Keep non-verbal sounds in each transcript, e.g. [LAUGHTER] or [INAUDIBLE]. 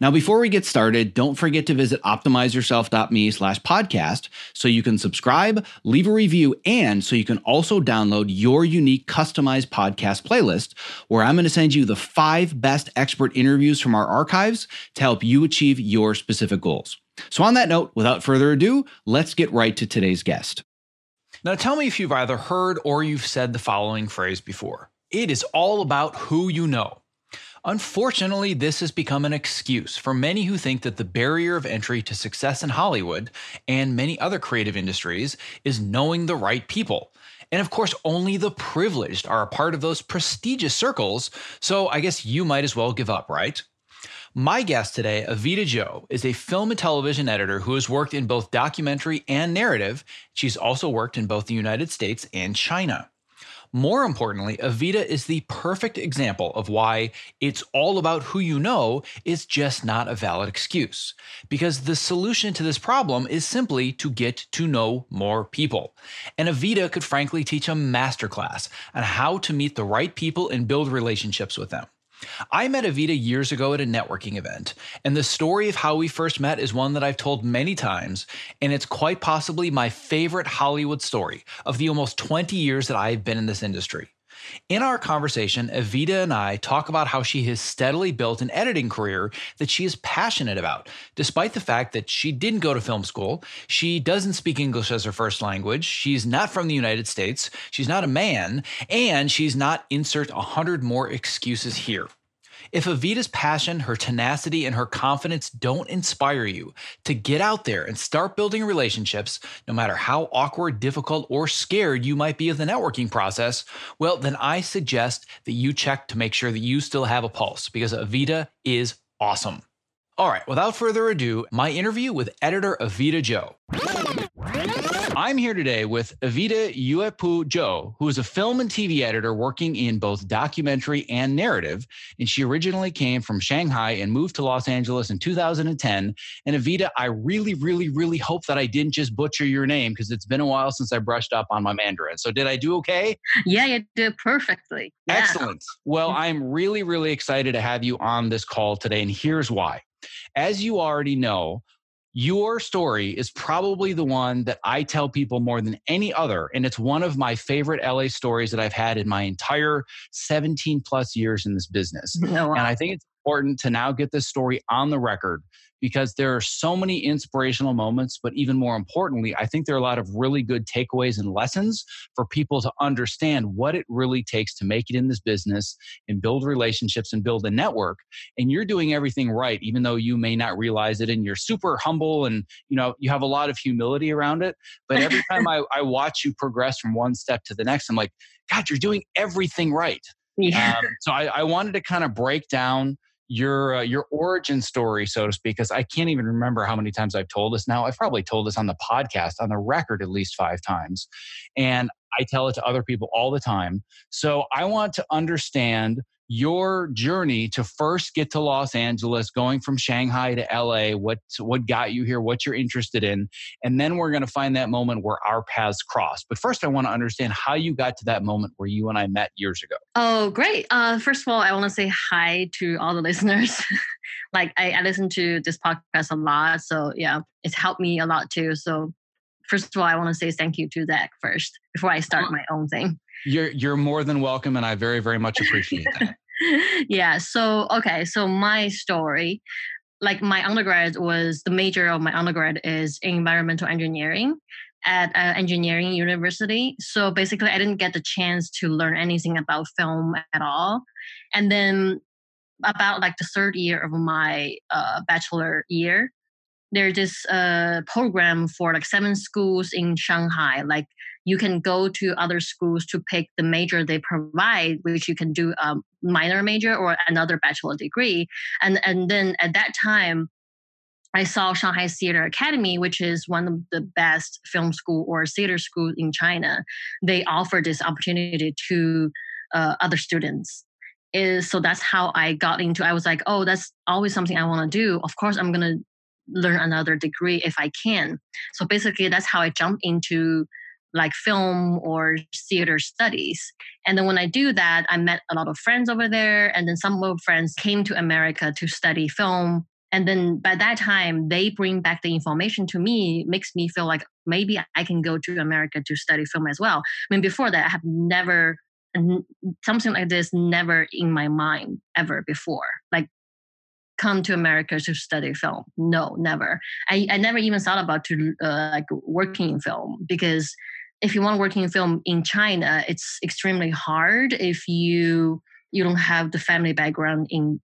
Now, before we get started, don't forget to visit optimizeyourself.me slash podcast so you can subscribe, leave a review, and so you can also download your unique customized podcast playlist where I'm going to send you the five best expert interviews from our archives to help you achieve your specific goals. So, on that note, without further ado, let's get right to today's guest. Now, tell me if you've either heard or you've said the following phrase before. It is all about who you know. Unfortunately, this has become an excuse for many who think that the barrier of entry to success in Hollywood and many other creative industries is knowing the right people. And of course, only the privileged are a part of those prestigious circles, so I guess you might as well give up, right? My guest today, Avita Zhou, is a film and television editor who has worked in both documentary and narrative. She's also worked in both the United States and China. More importantly, Evita is the perfect example of why it's all about who you know is just not a valid excuse. Because the solution to this problem is simply to get to know more people. And Evita could frankly teach a masterclass on how to meet the right people and build relationships with them. I met Evita years ago at a networking event, and the story of how we first met is one that I've told many times, and it's quite possibly my favorite Hollywood story of the almost 20 years that I've been in this industry. In our conversation, Evita and I talk about how she has steadily built an editing career that she is passionate about, despite the fact that she didn't go to film school, she doesn't speak English as her first language, she's not from the United States, she's not a man, and she's not insert 100 more excuses here. If Avita's passion, her tenacity, and her confidence don't inspire you to get out there and start building relationships, no matter how awkward, difficult, or scared you might be of the networking process, well, then I suggest that you check to make sure that you still have a pulse because Avita is awesome. All right, without further ado, my interview with editor Avita Zhou. I'm here today with Evita Uepu Zhou, who is a film and TV editor working in both documentary and narrative. And she originally came from Shanghai and moved to Los Angeles in 2010. And Evita, I really, really, really hope that I didn't just butcher your name because it's been a while since I brushed up on my Mandarin. So did I do okay? Yeah, you did perfectly. Yeah. Excellent. Well, mm-hmm. I'm really, really excited to have you on this call today. And here's why. As you already know, your story is probably the one that I tell people more than any other. And it's one of my favorite LA stories that I've had in my entire 17 plus years in this business. Oh, [LAUGHS] wow. And I think it's important to now get this story on the record because there are so many inspirational moments, but even more importantly, I think there are a lot of really good takeaways and lessons for people to understand what it really takes to make it in this business and build relationships and build a network. And you're doing everything right, even though you may not realize it. And you're super humble and you know you have a lot of humility around it. But [LAUGHS] every time I, I watch you progress from one step to the next, I'm like, God, you're doing everything right. Yeah. Um, so I, I wanted to kind of break down your uh, your origin story, so to speak, because I can't even remember how many times I've told this now. I've probably told this on the podcast, on the record, at least five times, and I tell it to other people all the time. So I want to understand your journey to first get to Los Angeles, going from Shanghai to LA, what what got you here, what you're interested in, and then we're going to find that moment where our paths cross. But first, I want to understand how you got to that moment where you and I met years ago. Oh, great! Uh, first of all, I want to say hi to all the [LAUGHS] listeners. like I, I listen to this podcast a lot, so yeah, it's helped me a lot too. So first of all, I want to say thank you to Zach first before I start my own thing. You're you're more than welcome, and I very very much appreciate that. [LAUGHS] yeah. So okay. So my story, like my undergrad was the major of my undergrad is environmental engineering at uh, engineering university. So basically, I didn't get the chance to learn anything about film at all. And then about like the third year of my uh, bachelor year, there's this uh, program for like seven schools in Shanghai. Like you can go to other schools to pick the major they provide, which you can do a minor major or another bachelor degree. And and then at that time, I saw Shanghai Theater Academy, which is one of the best film school or theater school in China. They offer this opportunity to uh, other students. Is so that's how I got into. I was like, oh, that's always something I want to do. Of course, I'm gonna learn another degree if I can. So basically, that's how I jumped into like film or theater studies. And then when I do that, I met a lot of friends over there. And then some of friends came to America to study film. And then by that time, they bring back the information to me, makes me feel like maybe I can go to America to study film as well. I mean, before that, I have never, something like this, never in my mind ever before. Like come to America to study film. No, never. I, I never even thought about to uh, like working in film because if you want to work in film in China, it's extremely hard if you you don't have the family background in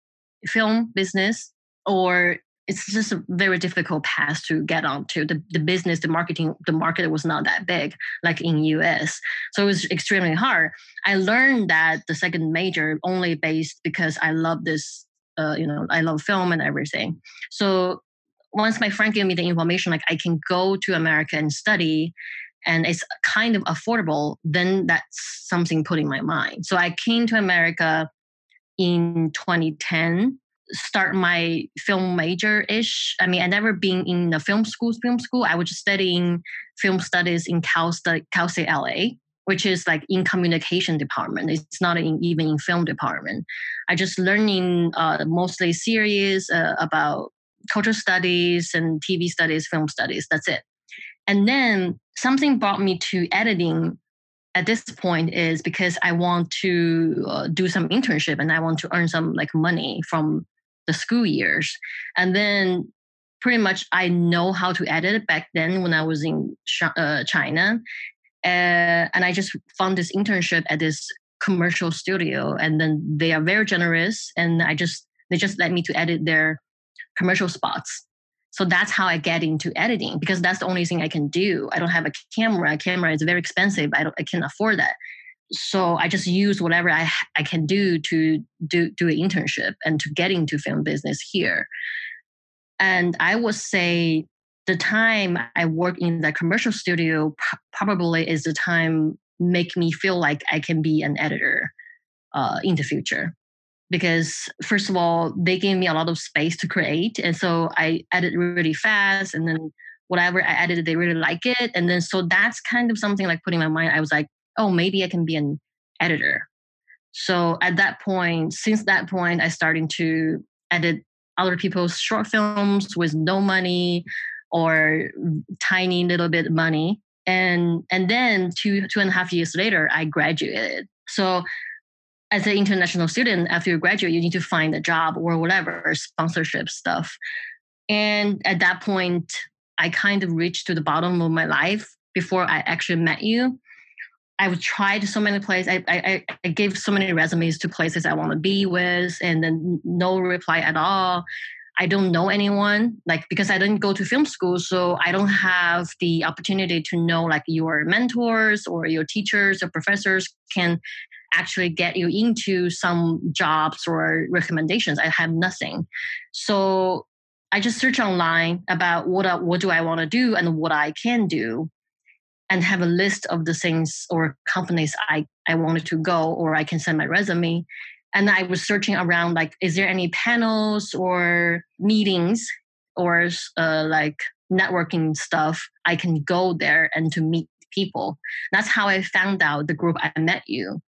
film business or it's just a very difficult path to get onto. The, the business the marketing the market was not that big like in us so it was extremely hard. I learned that the second major only based because i love this uh, you know, I love film and everything. So once my friend gave me the information, like I can go to America and study, and it's kind of affordable, then that's something put in my mind. So I came to America in 2010 start my film major ish. I mean, I never been in the film school. Film school. I was just studying film studies in Cal, Cal State LA which is like in communication department. It's not in, even in film department. I just learning uh, mostly series uh, about cultural studies and TV studies, film studies. That's it. And then something brought me to editing at this point is because I want to uh, do some internship and I want to earn some like money from the school years. And then pretty much I know how to edit back then when I was in uh, China. Uh, and I just found this internship at this commercial studio, and then they are very generous, and I just they just let me to edit their commercial spots. So that's how I get into editing because that's the only thing I can do. I don't have a camera. A camera is very expensive. I don't. I can't afford that. So I just use whatever I I can do to do do an internship and to get into film business here. And I would say the time I work in the commercial studio probably is the time make me feel like I can be an editor uh, in the future. Because first of all, they gave me a lot of space to create, and so I edit really fast, and then whatever I edited, they really like it, and then so that's kind of something like putting my mind. I was like, oh, maybe I can be an editor. So at that point, since that point, I started to edit other people's short films with no money or tiny little bit of money and and then two two and a half years later i graduated so as an international student after you graduate you need to find a job or whatever sponsorship stuff. And at that point i kind of reached to the bottom of my life before i actually met you. I've tried so many places. I i, I gave so many resumes to places i want to be with and then no reply at all. I don't know anyone, like because I didn't go to film school, so I don't have the opportunity to know like your mentors or your teachers or professors can actually get you into some jobs or recommendations. I have nothing. So I just search online about what I, what do I want to do and what I can do and have a list of the things or companies I, I wanted to go or I can send my resume and I was searching around like, is there any panels or meetings or uh, like networking stuff I can go there and to meet people. That's how I found out the group I met you.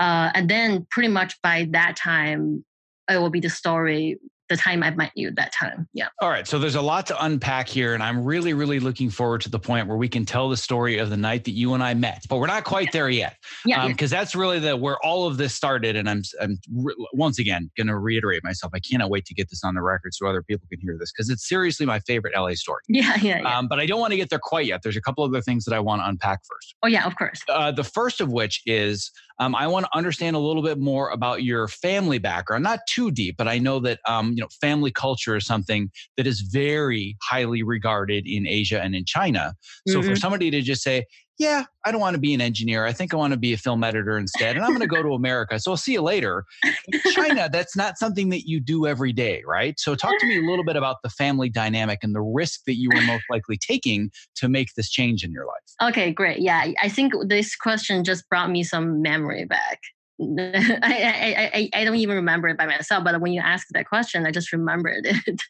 Uh, and then pretty much by that time, it will be the story the time I met you that time. Yeah. All right. So there's a lot to unpack here. And I'm really, really looking forward to the point where we can tell the story of the night that you and I met. But we're not quite yeah. there yet. Yeah. Because um, that's really the where all of this started. And I'm I'm re- once again gonna reiterate myself. I cannot wait to get this on the record so other people can hear this because it's seriously my favorite LA story. [LAUGHS] Yeah, yeah, yeah. Um, but I don't want to get there quite yet. There's a couple other things that I want to unpack first. Oh yeah, of course. Uh, the first of which is um, I want to understand a little bit more about your family background, not too deep, but I know that um, you know family culture is something that is very highly regarded in Asia and in China. So mm-hmm. for somebody to just say, yeah, I don't want to be an engineer. I think I want to be a film editor instead. And I'm going to go to America. So I'll see you later. In [LAUGHS] China, that's not something that you do every day, right? So talk to me a little bit about the family dynamic and the risk that you were most likely taking to make this change in your life. Okay, great. Yeah, I think this question just brought me some memory back. [LAUGHS] I, I, I, I don't even remember it by myself, but when you asked that question, I just remembered [LAUGHS] it.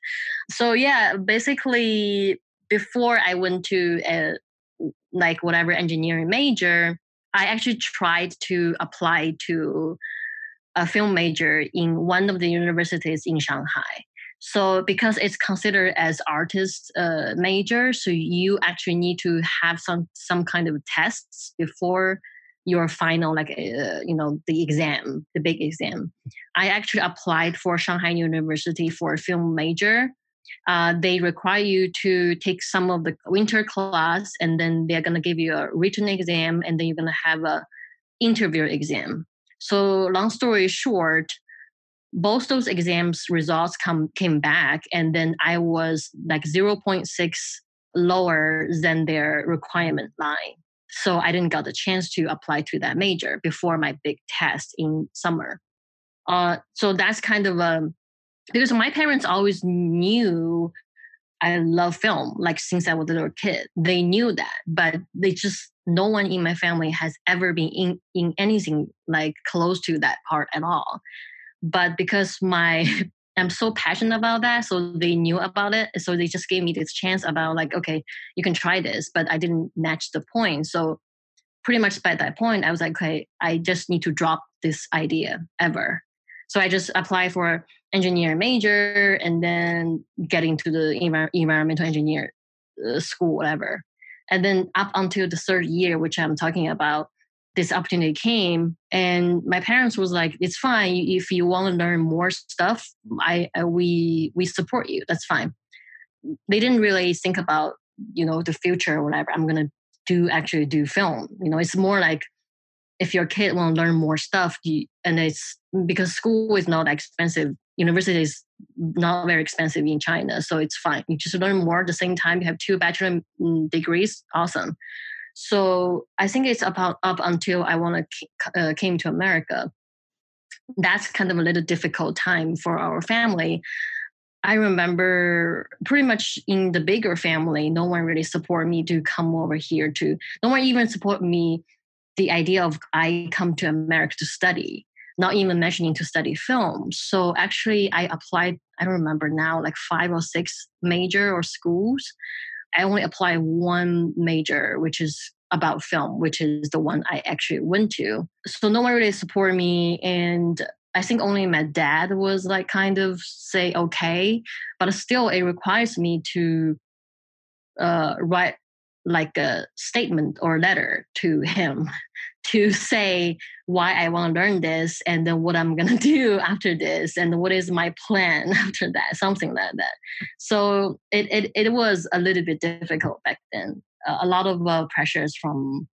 so yeah, basically before I went to a, like whatever engineering major, I actually tried to apply to a film major in one of the universities in Shanghai. So because it's considered as artist uh, major, so you actually need to have some some kind of tests before your final like uh, you know the exam the big exam i actually applied for shanghai university for a film major uh, they require you to take some of the winter class and then they're going to give you a written exam and then you're going to have a interview exam. So long story short both those exams results come came back and then i was like 0.6 lower than their requirement line. So i didn't get the chance to apply to that major before my big test in summer. Uh, so that's kind of a um, because my parents always knew I love film, like since I was a little kid. They knew that, but they just no one in my family has ever been in in anything like close to that part at all. But because my [LAUGHS] I'm so passionate about that, so they knew about it. So they just gave me this chance about like, okay, you can try this, but I didn't match the point. So pretty much by that point, I was like, okay, I just need to drop this idea ever. So I just apply for engineer major and then getting to the envir- environmental engineer uh, school, whatever. And then up until the third year, which I'm talking about, this opportunity came, and my parents was like, "It's fine if you want to learn more stuff. I we we support you. That's fine." They didn't really think about you know the future or whatever. I'm gonna do actually do film. You know, it's more like if your kid want to learn more stuff, you, and it's because school is not expensive. University is not very expensive in China, so it's fine. You just learn more at the same time. You have two bachelor mm, degrees, awesome. So I think it's about up until I want to uh, came to America. That's kind of a little difficult time for our family. I remember pretty much in the bigger family, no one really support me to come over here to. No one even support me the idea of I come to America to study, not even mentioning to study film. So actually, I applied, I don't remember now, like five or six major or schools. I only applied one major, which is about film, which is the one I actually went to. So no one really supported me. And I think only my dad was like kind of say, okay, but still it requires me to uh, write like a statement or letter to him [LAUGHS] to say why I want to learn this and then what I'm going [LAUGHS] to do after this and what is my plan [LAUGHS] after that, something like that. So it, it, it was a little bit difficult back then. A lot of uh, pressures from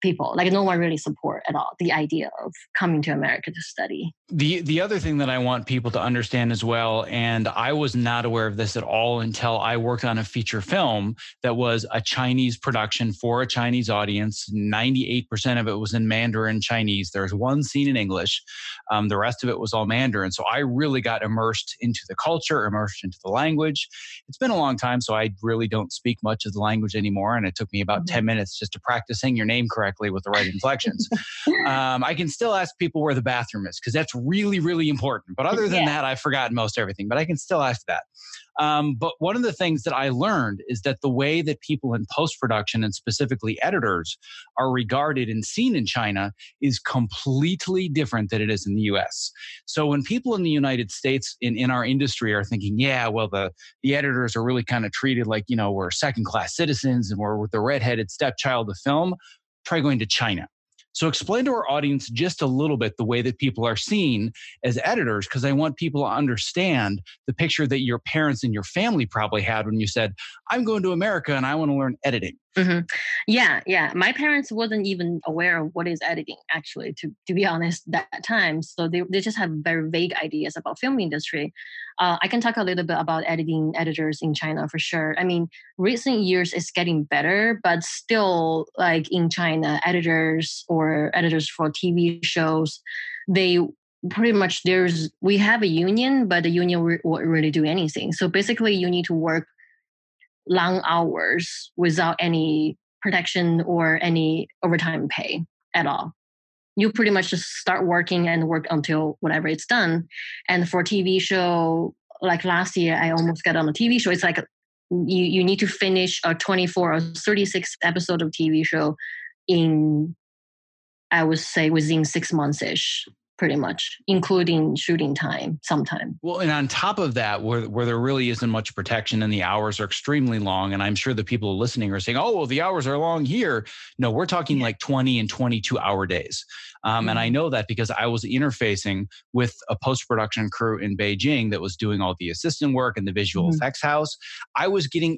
people like no one really support at all the idea of coming to america to study. The the other thing that i want people to understand as well and i was not aware of this at all until i worked on a feature film that was a chinese production for a chinese audience. 98% of it was in mandarin chinese. There's one scene in english. Um, the rest of it was all mandarin. So i really got immersed into the culture immersed into the language. It's been a long time so i really don't speak much of the language anymore and it took me about mm-hmm. 10 minutes just to practice saying your name correctly correctly with the right inflections. um, I can still ask people where the bathroom is because that's really, really important. But other than yeah. that, I've forgotten most everything, but I can still ask that. Um, but one of the things that I learned is that the way that people in post production and specifically editors are regarded and seen in China is completely different than it is in the US. So when people in the United States in, in our industry are thinking, yeah, well, the, the editors are really kind of treated like, you know, we're second class citizens and we're the redheaded stepchild of film, try going to China. So explain to our audience just a little bit the way that people are seen as editors, because I want people to understand the picture that your parents and your family probably had when you said, I'm going to America and I want to learn editing. Mm-hmm. Yeah, yeah. My parents wasn't even aware of what is editing, actually, to, to be honest, that time. So they, they just have very vague ideas about film industry. Uh, I can talk a little bit about editing editors in China for sure. I mean, recent years is getting better, but still, like in China, editors or editors for TV shows, they pretty much there's we have a union, but the union won't really do anything. So basically, you need to work long hours without any protection or any overtime pay at all. You pretty much just start working and work until whatever it's done. And for TV show, like last year, I almost got on a TV show. It's like you you need to finish a 24 or 36 episode of TV show in I would say within six months ish pretty much, including shooting time sometime. Well, and on top of that, where, where there really isn't much protection and the hours are extremely long, and I'm sure the people listening are saying, oh, well, the hours are long here. No, we're talking yeah. like 20 and 22 hour days. Um, mm-hmm. And I mm-hmm. know that because I was interfacing with a post production crew in Beijing that was doing all the assistant work and the visual mm-hmm. effects house. I was getting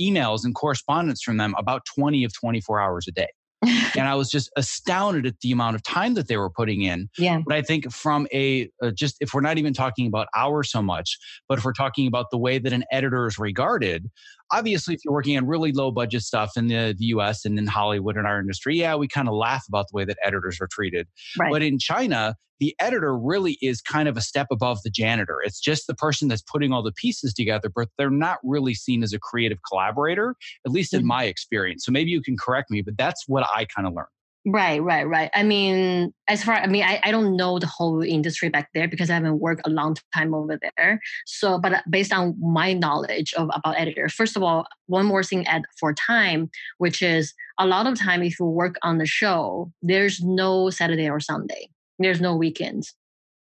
emails and correspondence from them about 20 of 24 hours a day and I was just astounded at the amount of time that they were putting in. Yeah. But I think from a uh, just if we're not even talking about hours so much, but if we're talking about the way that an editor is regarded, obviously if you're working on really low budget stuff in the, the US and in Hollywood in our industry, yeah, we kind of laugh about the way that editors are treated. Right. But in China, the editor really is kind of a step above the janitor. It's just the person that's putting all the pieces together, but they're not really seen as a creative collaborator, at least in mm-hmm. my experience. So maybe you can correct me, but that's what I kind of learned. Right, right, right. I mean, as far I mean, I, I don't know the whole industry back there because I haven't worked a long time over there. So, but uh, based on my knowledge of about editors, first of all, one more thing at for time, which is a lot of time if you work on the show, there's no Saturday or Sunday. There's no weekends.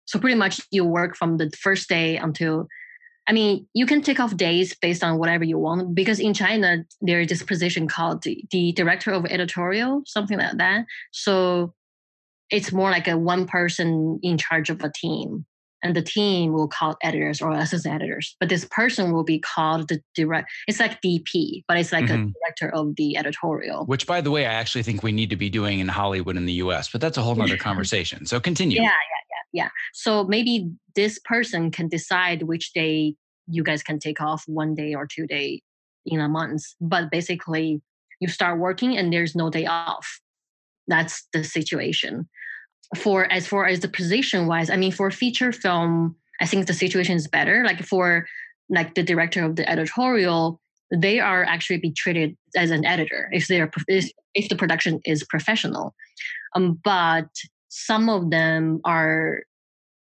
So pretty much you work from the first day until I mean, you can take off days based on whatever you want because in China there is this position called the, the director of editorial, something like that. So it's more like a one person in charge of a team. And the team will call editors or assistant editors. But this person will be called the direct it's like DP, but it's like mm-hmm. a director of the editorial. Which by the way, I actually think we need to be doing in Hollywood in the US, but that's a whole [LAUGHS] other conversation. So continue. Yeah, yeah, yeah. So maybe this person can decide which day you guys can take off one day or two day in a month. But basically, you start working and there's no day off. That's the situation. For as far as the position wise, I mean, for feature film, I think the situation is better. Like for like the director of the editorial, they are actually be treated as an editor if they're if the production is professional. Um, but some of them are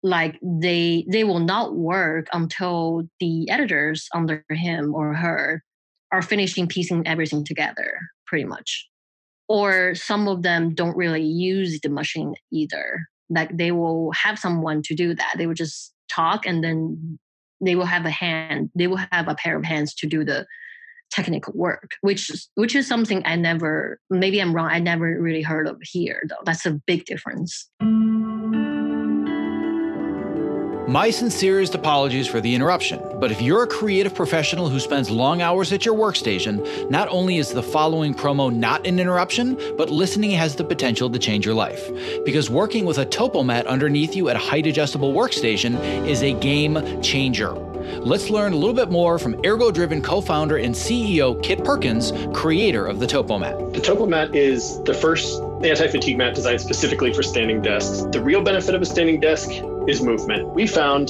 like they they will not work until the editors under him or her are finishing piecing everything together pretty much. Or some of them don't really use the machine either. Like they will have someone to do that. They will just talk and then they will have a hand they will have a pair of hands to do the technical work which which is something i never maybe i'm wrong i never really heard of here though. That's a big difference my sincerest apologies for the interruption, but if you're a creative professional who spends long hours at your workstation, not only is the following promo not an interruption, but listening has the potential to change your life. Because working with a Topomat underneath you at a height adjustable workstation is a game changer. Let's learn a little bit more from Ergodriven co founder and CEO Kit Perkins, creator of the Topomat. The Topomat is the first anti fatigue mat designed specifically for standing desks. The real benefit of a standing desk is movement. We found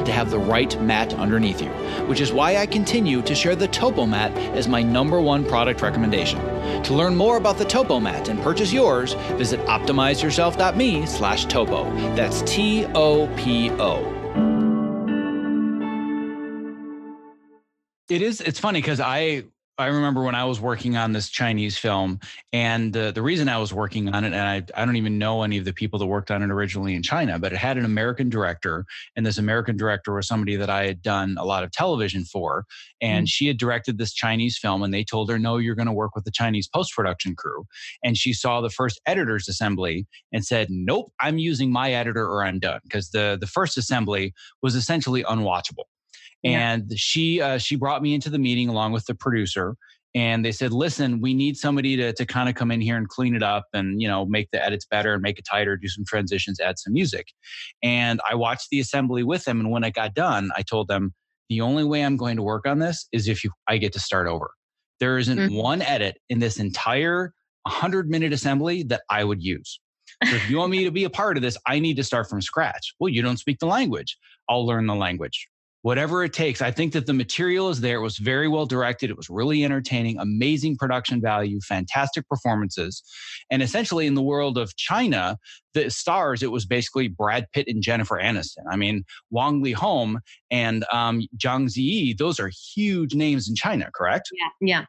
to have the right mat underneath you, which is why I continue to share the Topo mat as my number one product recommendation. To learn more about the Topo mat and purchase yours, visit optimizeyourself.me slash topo. That's T-O-P-O. It is, it's funny because I I remember when I was working on this Chinese film, and uh, the reason I was working on it, and I, I don't even know any of the people that worked on it originally in China, but it had an American director, and this American director was somebody that I had done a lot of television for, and mm-hmm. she had directed this Chinese film, and they told her, "No, you're going to work with the Chinese post production crew," and she saw the first editors assembly and said, "Nope, I'm using my editor or I'm done," because the the first assembly was essentially unwatchable. And yeah. she uh, she brought me into the meeting along with the producer, and they said, "Listen, we need somebody to to kind of come in here and clean it up, and you know, make the edits better and make it tighter, do some transitions, add some music." And I watched the assembly with them, and when I got done, I told them, "The only way I'm going to work on this is if you I get to start over. There isn't mm-hmm. one edit in this entire 100 minute assembly that I would use." So if you want me to be a part of this, I need to start from scratch. Well, you don't speak the language. I'll learn the language whatever it takes. I think that the material is there. It was very well directed. It was really entertaining, amazing production value, fantastic performances. And essentially, in the world of China, the stars, it was basically Brad Pitt and Jennifer Aniston. I mean, Wong Wang Leehom and um, Zhang Ziyi, those are huge names in China, correct? Yeah,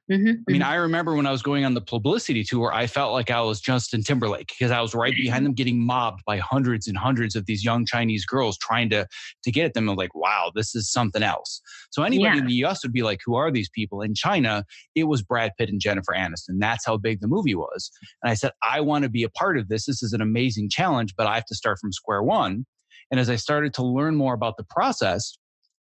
yeah. Mm-hmm, I mean, mm-hmm. I remember when I was going on the publicity tour, I felt like I was Justin Timberlake because I was right behind them getting mobbed by hundreds and hundreds of these young Chinese girls trying to, to get at them. I'm like, wow, this is something else. So anybody yeah. in the US would be like, who are these people? In China, it was Brad Pitt and Jennifer Aniston. That's how big the movie was. And I said, I want to be a part of this. This is an amazing challenge, but I have to start from square one. And as I started to learn more about the process,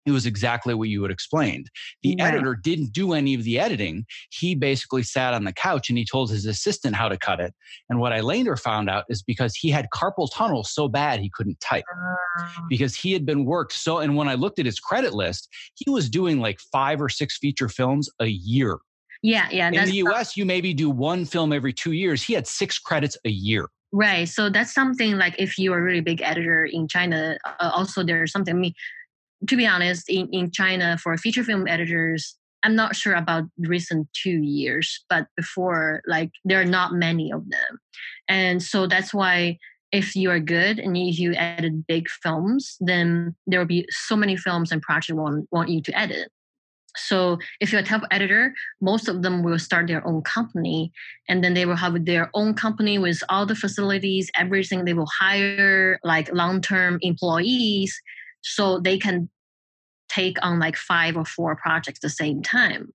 it was exactly what you had explained. The editor didn't do any of the editing. He basically sat on the couch and he told his assistant how to cut it. And what I later found out is because he had carpal tunnel so bad he couldn't type uh. because he had been worked so. And when I looked at his credit list, he was doing like five or six feature films a year. Yeah, yeah. In the US, you maybe do one film every two years. He had six credits a year. Right. So that's something like if you're a really big editor in China, uh, also there's something, I mean, to be honest, in, in China for feature film editors, I'm not sure about recent two years, but before, like, there are not many of them. And so that's why if you are good and if you edit big films, then there will be so many films and projects want, want you to edit. So if you're a top editor, most of them will start their own company and then they will have their own company with all the facilities, everything. They will hire like long-term employees so they can take on like five or four projects at the same time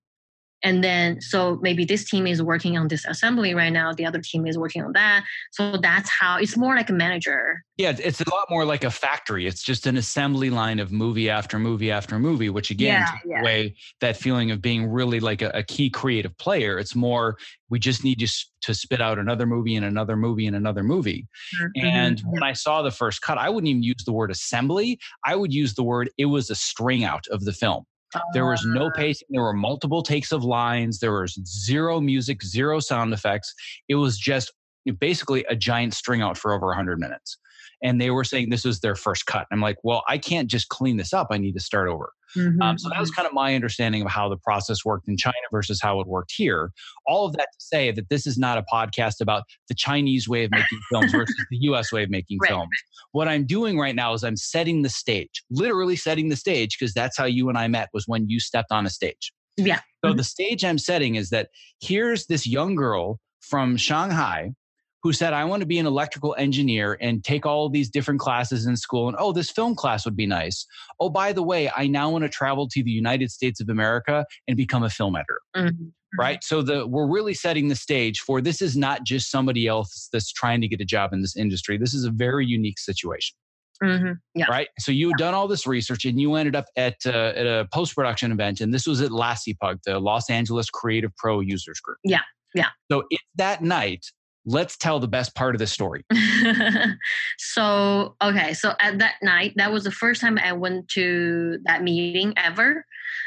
and then so maybe this team is working on this assembly right now the other team is working on that. So that's how it's more like a manager. Yeah it's a lot more like a factory. It's just an assembly line of movie after movie after movie which again yeah, yeah. away that feeling of being really like a, a, key creative player. It's more we just need to, to spit out another movie and another movie and another movie. Mm-hmm. and when i saw the first cut i wouldn't even use the word assembly. I would use the word it was a string out of the film there was no ah. pacing. There were multiple takes of lines. There was zero music, zero sound effects. It was just basically a giant string out for over 100 minutes. And they were saying this was their first cut. I'm like, well, I can't just clean this up. I need to start over. Mm-hmm. Um, so that was mm-hmm. kind of my understanding of how the process worked in China versus how it worked here. All of that to say that this is not a podcast about the Chinese way of making films versus the [LAUGHS] US way of making right. films. What I'm doing right now is I'm setting the stage, literally setting the stage, because that's how you and I met was when you stepped on a stage. Yeah. So mm-hmm. the stage I'm setting is that here's this young girl from Shanghai who said, I want to be an electrical engineer and take all these different classes in school. And oh, this film class would be nice. Oh, by the way, I now want to travel to the United States of America and become a film editor. Mm-hmm. Right. So the we're really setting the stage for this is not just somebody else that's trying to get a job in this industry. This is a very unique situation. Mm-hmm. Yeah. Right. So you had done all this research and you ended up at, uh, at a post production event, and this was at LACPUG, the Los Angeles Creative Pro Users Group. Yeah. Yeah. So it's that night let's tell the best part of the story. [LAUGHS] so, okay, so at that night, that was the first time I went to that meeting ever.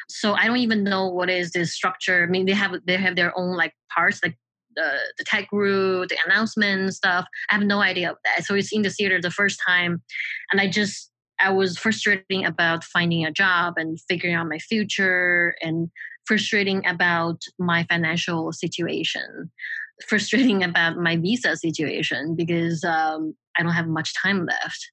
So I don't even know what is this structure. I mean, they have they have their own like parts, like the the tech group, the announcement stuff. I have no idea of that. So it's in the theater the first time, and I just I was frustrating about finding a job and figuring out my future and frustrating about my financial situation frustrating about my visa situation because um, I don't have much time left.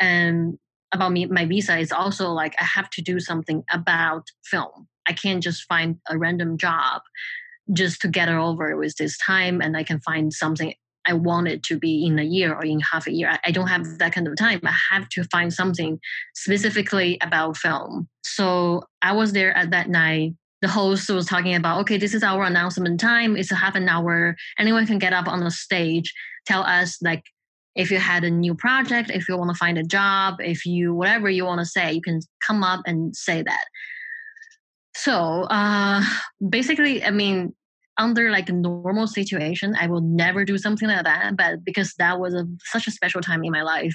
And about me, my visa is also like I have to do something about film. I can't just find a random job just to get it over with this time, and I can find something I want it to be in a year or in half a year. I, I don't have that kind of time. I have to find something specifically about film. So I was there at that night the host was talking about, okay, this is our announcement time. It's a half an hour. Anyone can get up on the stage, tell us like if you had a new project, if you want to find a job, if you whatever you want to say, you can come up and say that. So uh, basically, I mean, under like a normal situation, I will never do something like that. But because that was a, such a special time in my life,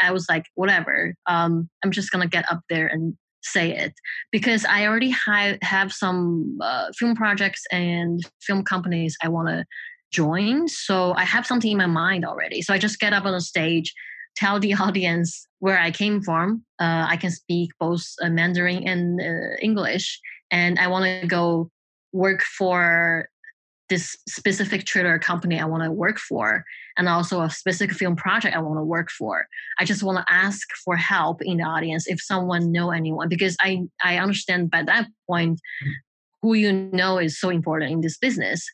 I was like, whatever. Um, I'm just gonna get up there and say it because I already ha- have some uh, film projects and film companies I want to join. So I have something in my mind already. So I just get up on the stage, tell the [LAUGHS] audience where I came from. Uh, I can speak both uh, Mandarin and uh, English, and I want to go work for this specific trailer company I want to work for, and also a specific film project I want to work for. I just want to ask for help in the audience if someone know anyone, because I I understand by that point mm-hmm. who you know is so important in this business.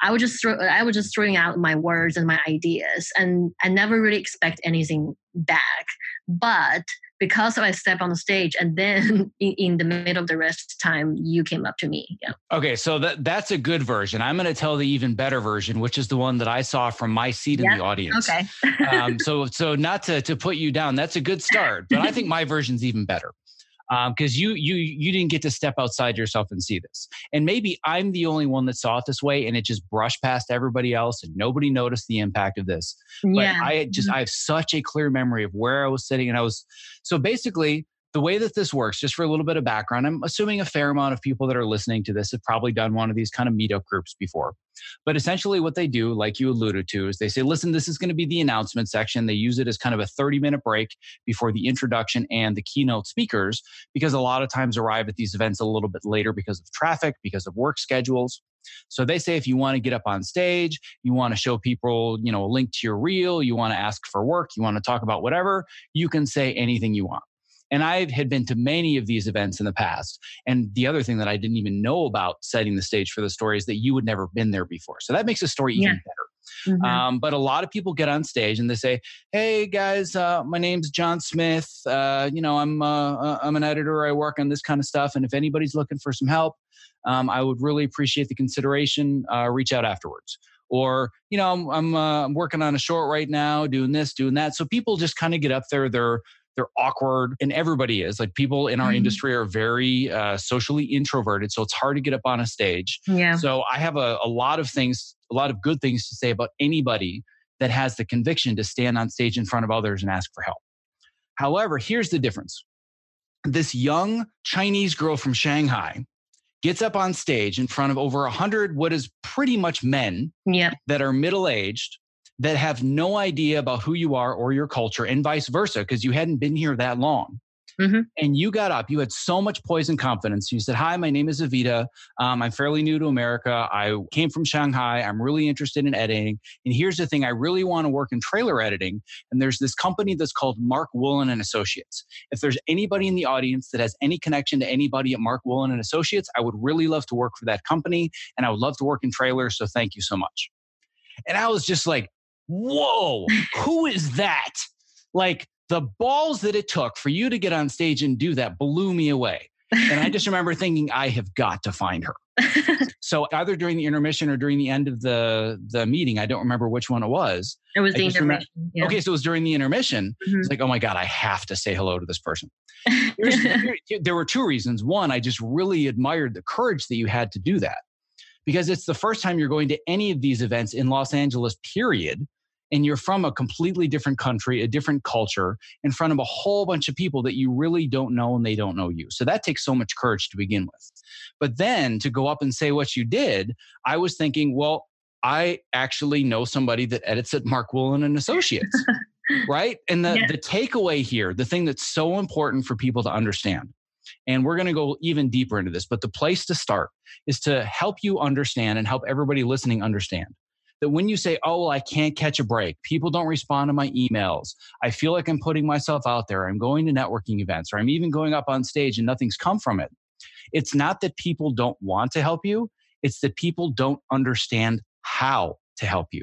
I would just throw I was just throwing out my words and my ideas, and I never really expect anything back. But because I stepped on the stage and then [LAUGHS] in, in, the middle of the rest of time, you came up to me. Yeah. Okay. So that, that's a good version. I'm going to tell the even better version, which is the one that I saw from my seat yeah. in the audience. Okay. um, so, so not to, to put you down, that's a good start, but I think [LAUGHS] my version's even better because um, you you you didn't get to step outside yourself and see this. And maybe I'm the only one that saw it this way, and it just brushed past everybody else, and nobody noticed the impact of this. But yeah. I just mm-hmm. I have such a clear memory of where I was sitting, and I was so basically the way that this works, just for a little bit of background, I'm assuming a fair amount of people that are listening to this have probably done one of these kind of meetup groups before. But essentially, what they do, like you alluded to, is they say, listen, this is going to be the announcement section. They use it as kind of a 30 minute break before the introduction and the keynote speakers, because a lot of times arrive at these events a little bit later because of traffic, because of work schedules. So they say if you want to get up on stage, you want to show people, you know, a link to your reel, you want to ask for work, you want to talk about whatever, you can say anything you want. And I had been to many of these events in the past. And the other thing that I didn't even know about setting the stage for the story is that you had never been there before. So that makes the story yeah. even better. Mm-hmm. Um, but a lot of people get on stage and they say, "Hey guys, uh, my name's John Smith. Uh, you know, I'm uh, uh, I'm an editor. I work on this kind of stuff. And if anybody's looking for some help, um, I would really appreciate the consideration. Uh, reach out afterwards." Or you know, I'm I'm, uh, I'm working on a short right now, doing this, doing that. So people just kind of get up there. They're they're awkward and everybody is. Like people in our mm-hmm. industry are very uh, socially introverted so it's hard to get up on a stage. Yeah. So i have a, a lot of things a lot of good things to say about anybody that has the conviction to stand on stage in front of others and ask for help. However here's the difference. This young chinese girl from shanghai gets up on stage in front of over 100 what is pretty much men yep. that are middle aged that have no idea about who you are or your culture, and vice versa, because you hadn't been here that long. Mm-hmm. And you got up, you had so much poise and confidence. You said, Hi, my name is Avita. Um, I'm fairly new to America. I came from Shanghai. I'm really interested in editing. And here's the thing I really want to work in trailer editing. And there's this company that's called Mark Woollen and Associates. If there's anybody in the audience that has any connection to anybody at Mark Woollen and Associates, I would really love to work for that company. And I would love to work in trailers. So thank you so much. And I was just like, whoa, who is that? Like the balls that it took for you to get on stage and do that blew me away. And I just [LAUGHS] remember thinking, I have got to find her. so either during the intermission or during the end of the the meeting, I don't remember which one it was. It was I the intermission. Remember, yeah. Okay, so it was during the intermission. Mm-hmm. It's like, oh my god, I have to say hello to this person. [LAUGHS] there were two reasons. One, I just really admired the courage that you had to do that because it's the first time you're going to any of these events in Los Angeles. Period and you're from a completely different country, a different culture, in front of a whole bunch of people that you really don't know and they don't know you. So that takes so much courage to begin with. But then to go up and say what you did, I was thinking, well, I actually know somebody that edits at Mark Woollen and Associates. [LAUGHS] right? And the, yeah. the takeaway here, the thing that's so important for people to understand, and we're going to go even deeper into this, but the place to start is to help you understand and help everybody listening understand that when you say, oh, well, I can't catch a break, people don't respond to my emails, I feel like I'm putting myself out there, I'm going to networking events, or I'm even going up on stage and nothing's come from it. It's not that people don't want to help you, it's that people don't understand how to help you.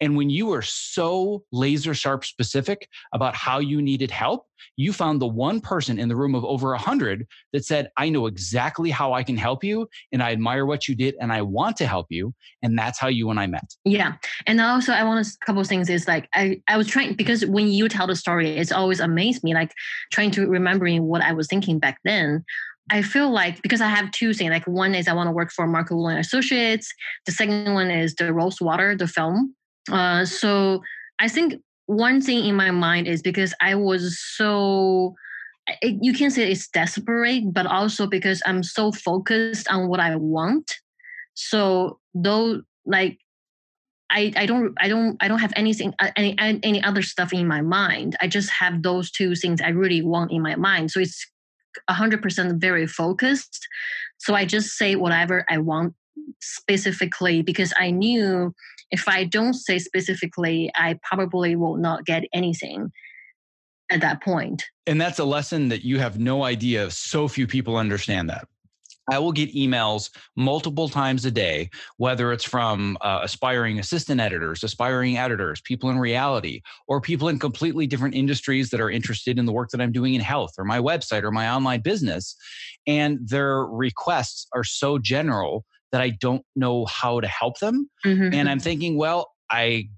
And when you were so laser sharp specific about how you needed help, you found the one person in the room of over a hundred that said, I know exactly how I can help you. And I admire what you did and I want to help you. And that's how you and I met. Yeah. And also I want to, a couple of things is like, I, I was trying, because when you tell the story, it's always amazed me, like trying to remembering what I was thinking back then. I feel like because I have two things, like one is I want to work for Mark Woollen Associates. The second one is the Rosewater, the film. Uh, so I think one thing in my mind is because I was so it, you can say it's desperate, but also because I'm so focused on what I want. So though, like I, I don't I don't I don't have anything uh, any any other stuff in my mind. I just have those two things I really want in my mind. So it's hundred percent very focused. So I just say whatever I want specifically because I knew if I don't say specifically, I probably will not get anything at that point. And that's a lesson that you have no idea. So few people understand that. I will get emails multiple times a day, whether it's from uh, aspiring assistant editors, aspiring editors, people in reality, or people in completely different industries that are interested in the work that I'm doing in health or my website or my online business. And their requests are so general that I don't know how to help them. Mm-hmm. And I'm thinking, well, I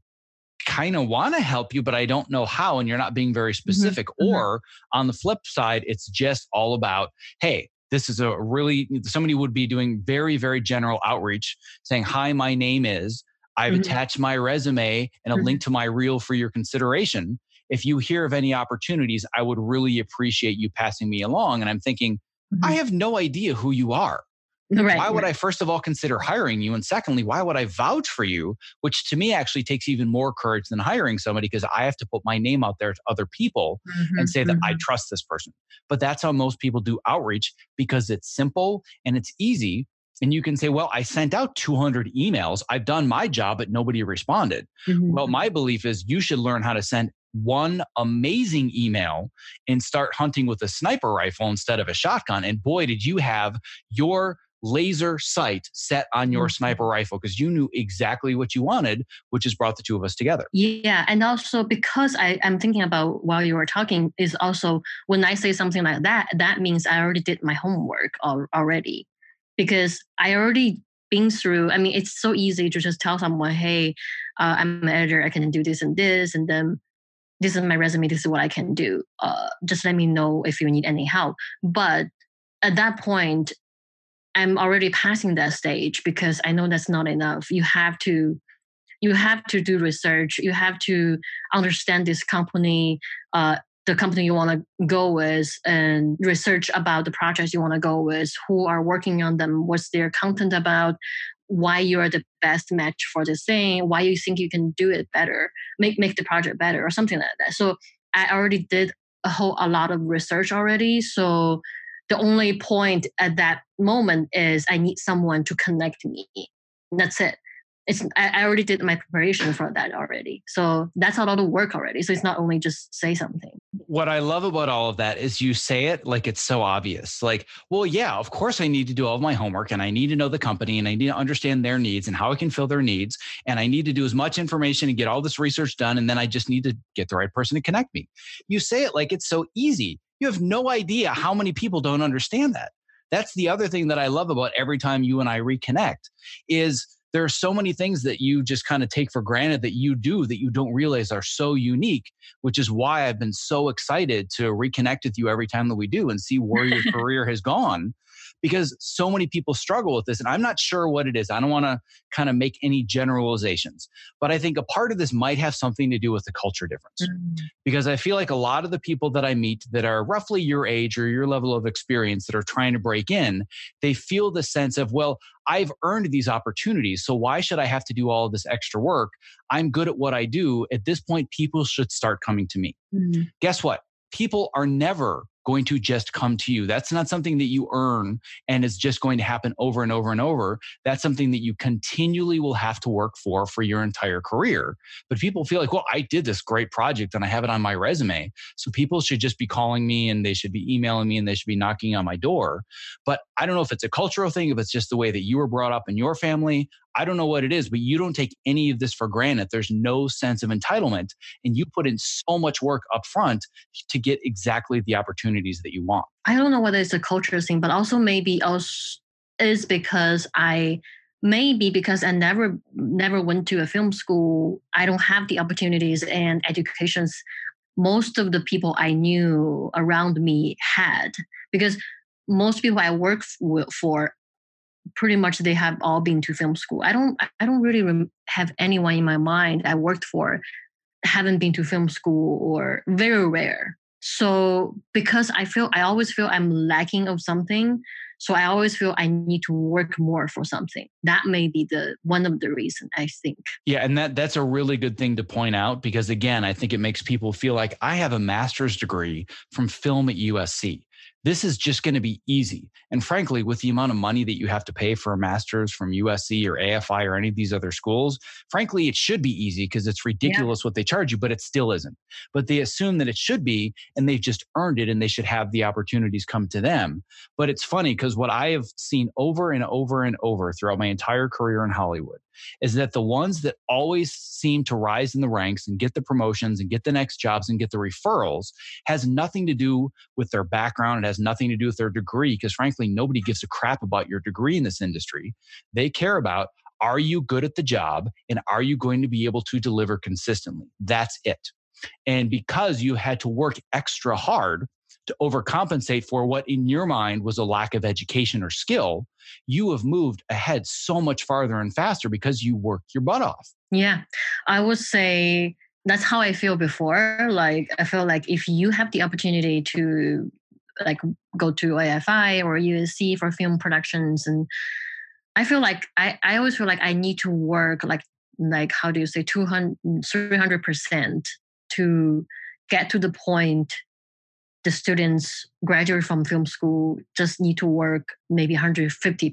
kind of want to help you, but I don't know how, and you're not being very mm-hmm. specific. Mm-hmm. Or on the flip side, it's just all about, hey, this is a really somebody would be doing very, very general outreach saying, Hi, my name is. I've mm-hmm. attached my resume and a mm-hmm. link to my reel for your consideration. If you hear of any opportunities, I would really appreciate you passing me along. And I'm thinking, I mm-hmm. have no idea who you are. Right, why would right. I first of all consider hiring you? And secondly, why would I vouch for you? Which to me actually takes even more courage than hiring somebody because I have to put my name out there to other people mm-hmm, and say that mm-hmm. I trust this person. But that's how most people do outreach because it's simple and it's easy. And you can say, well, I sent out 200 emails. I've done my job, but nobody responded. Mm-hmm. Well, my belief is you should learn how to send one amazing email and start hunting with a sniper rifle instead of a shotgun. And boy, did you have your laser sight set on your mm-hmm. sniper rifle because you knew exactly what you wanted, which has brought the two of us together. Yeah. And also because I, am thinking about while you were talking, is also when I say something like that, that means I already did my homework already. Because I already been through, I mean, it's so easy to just tell someone, hey, uh, I'm an editor, I can do this and this, and then this is my resume, this is what I can do. Uh, just let me know if you need any help. But at that point, I'm already passing that stage because I know that's not enough. You have to you have to do research. You have to understand this company, uh, the company you want to go with, and research about the projects you want to go with, who are working on them, what's their content about, why you're the best match for this thing, why you think you can do it better, make make the project better or something like that. So I already did a whole a lot of research already. So the only point at that moment is I need someone to connect me. That's it it's I, already did my preparation for that already. So that's a lot of work already. So it's not only just say something. What I love about all of that is you say it like it's so obvious. Like, well, yeah, of course I need to do all of my homework and I need to know the company and I need to understand their needs and how I can fill their needs. And I need to do as much information and get all this research done. And then I just need to get the right person to connect me. You say it like it's so easy. You have no idea how many people don't understand that. That's the other thing that I love about every time you and I reconnect is there are so many things that you just kind of take for granted that you do that you don't realize are so unique, which is why I've been so excited to reconnect with you every time that we do and see where your [LAUGHS] career has gone because so many people struggle with this. And I'm not sure what it is. I don't want to kind of make any generalizations, but I think a part of this might have something to do with the culture difference. Mm. Because I feel like a lot of the people that I meet that are roughly your age or your level of experience that are trying to break in, they feel the sense of, well, I've earned these opportunities. So why should I have to do all this extra work? I'm good at what I do. At this point, people should start coming to me. Mm-hmm. Guess what? People are never going to just come to you. That's not something that you earn and is just going to happen over and over and over. That's something that you continually will have to work for for your entire career. But people feel like, well, I did this great project and I have it on my resume. So people should just be calling me and they should be emailing me and they should be knocking on my door. But I don't know if it's a cultural thing, if it's just the way that you were brought up in your family. I don't know what it is, but you don't take any of this for granted. There's no sense of entitlement. And you put in so much work up front to get exactly the opportunities that you want. I don't know whether it's a cultural thing, but also maybe also is because I maybe because I never never went to a film school. I don't have the opportunities and educations most of the people I knew around me had because most people I work for pretty much they have all been to film school. I don't I don't really have anyone in my mind I worked for haven't been to film school or very rare. So because I feel I always feel I'm lacking of something, so I always feel I need to work more for something. That may be the one of the reason I think. Yeah, and that that's a really good thing to point out because again, I think it makes people feel like I have a master's degree from film at USC this is just going to be easy. And frankly, with the amount of money that you have to pay for a master's from USC or AFI or any of these other schools, frankly, it should be easy because it's ridiculous yeah. what they charge you, but it still isn't. But they assume that it should be, and they've just earned it and they should have the opportunities come to them. But it's funny because what I have seen over and over and over throughout my entire career in Hollywood is that the ones that always seem to rise in the ranks and get the promotions and get the next jobs and get the referrals has nothing to do with their background. It has nothing to do with their degree, because frankly, nobody gives a crap about your degree in this industry. They care about are you good at the job and are you going to be able to deliver consistently? That's it. And because you had to work extra hard to overcompensate for what in your mind was a lack of education or skill, you have moved ahead so much farther and faster because you worked your butt off. Yeah. I would say that's how I feel before. Like I feel like if you have the opportunity to like go to AFI or USC for film productions and I feel like I, I always feel like I need to work like like how do you say 200 300% to get to the point the students graduate from film school just need to work maybe 150%.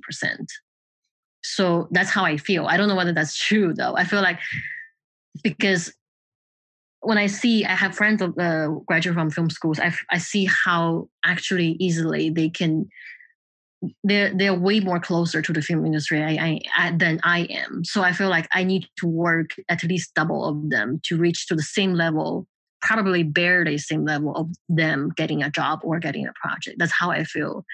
So that's how I feel. I don't know whether that's true though. I feel like because when I see, I have friends of uh, graduate from film schools. I, I see how actually easily they can. They're they're way more closer to the film industry I, I, than I am. So I feel like I need to work at least double of them to reach to the same level probably barely same level of them getting a job or getting a project. That's how I feel